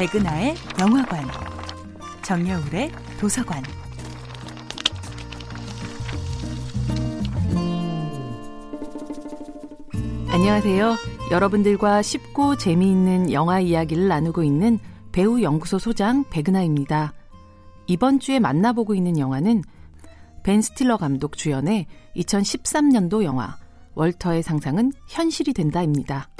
백은하의 영화관, 정여울의 도서관. 안녕하세요. 여러분들과 쉽고 재미있는 영화 이야기를 나누고 있는 배우 연구소 소장 백은하입니다. 이번 주에 만나보고 있는 영화는 벤 스틸러 감독 주연의 2013년도 영화 월터의 상상은 현실이 된다입니다.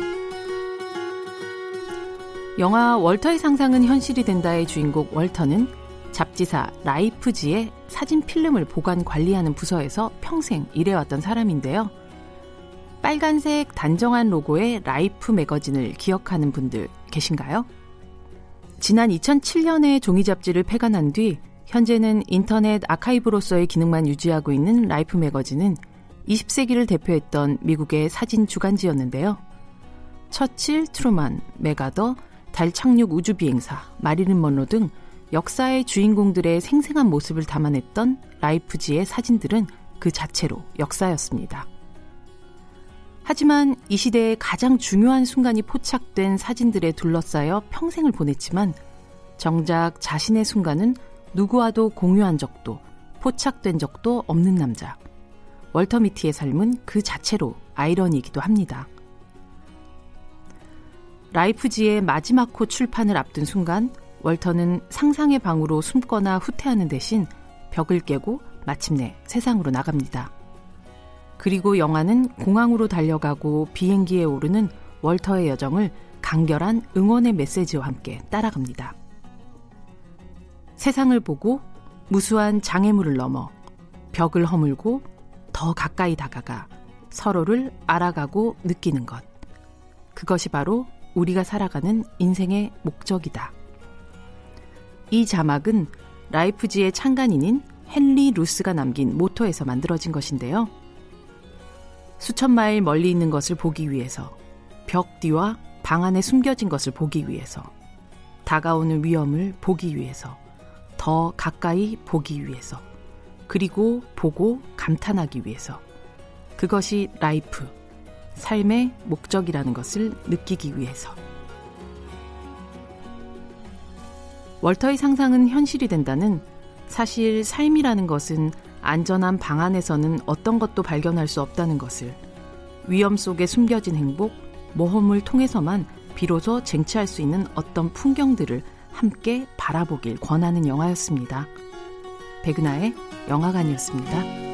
영화 월터의 상상은 현실이 된다의 주인공 월터는 잡지사 라이프지의 사진 필름을 보관 관리하는 부서에서 평생 일해왔던 사람인데요. 빨간색 단정한 로고의 라이프 매거진을 기억하는 분들 계신가요? 지난 2007년에 종이 잡지를 폐간한 뒤 현재는 인터넷 아카이브로서의 기능만 유지하고 있는 라이프 매거진은 20세기를 대표했던 미국의 사진 주간지였는데요. 처칠, 트루만, 메가더, 달 착륙 우주 비행사, 마리린 먼로 등 역사의 주인공들의 생생한 모습을 담아냈던 라이프지의 사진들은 그 자체로 역사였습니다. 하지만 이 시대의 가장 중요한 순간이 포착된 사진들에 둘러싸여 평생을 보냈지만 정작 자신의 순간은 누구와도 공유한 적도 포착된 적도 없는 남자. 월터 미티의 삶은 그 자체로 아이러니이기도 합니다. 라이프지의 마지막 호 출판을 앞둔 순간 월터는 상상의 방으로 숨거나 후퇴하는 대신 벽을 깨고 마침내 세상으로 나갑니다. 그리고 영화는 공항으로 달려가고 비행기에 오르는 월터의 여정을 간결한 응원의 메시지와 함께 따라갑니다. 세상을 보고 무수한 장애물을 넘어 벽을 허물고 더 가까이 다가가 서로를 알아가고 느끼는 것. 그것이 바로 우리가 살아가는 인생의 목적이다. 이 자막은 라이프지의 창간인인 헨리 루스가 남긴 모토에서 만들어진 것인데요. 수천 마일 멀리 있는 것을 보기 위해서, 벽 뒤와 방 안에 숨겨진 것을 보기 위해서, 다가오는 위험을 보기 위해서, 더 가까이 보기 위해서, 그리고 보고 감탄하기 위해서. 그것이 라이프, 삶의 목적이라는 것을 느끼기 위해서. 월터의 상상은 현실이 된다는 사실 삶이라는 것은 안전한 방 안에서는 어떤 것도 발견할 수 없다는 것을 위험 속에 숨겨진 행복, 모험을 통해서만 비로소 쟁취할 수 있는 어떤 풍경들을 함께 바라보길 권하는 영화였습니다. 백은하의 영화관이었습니다.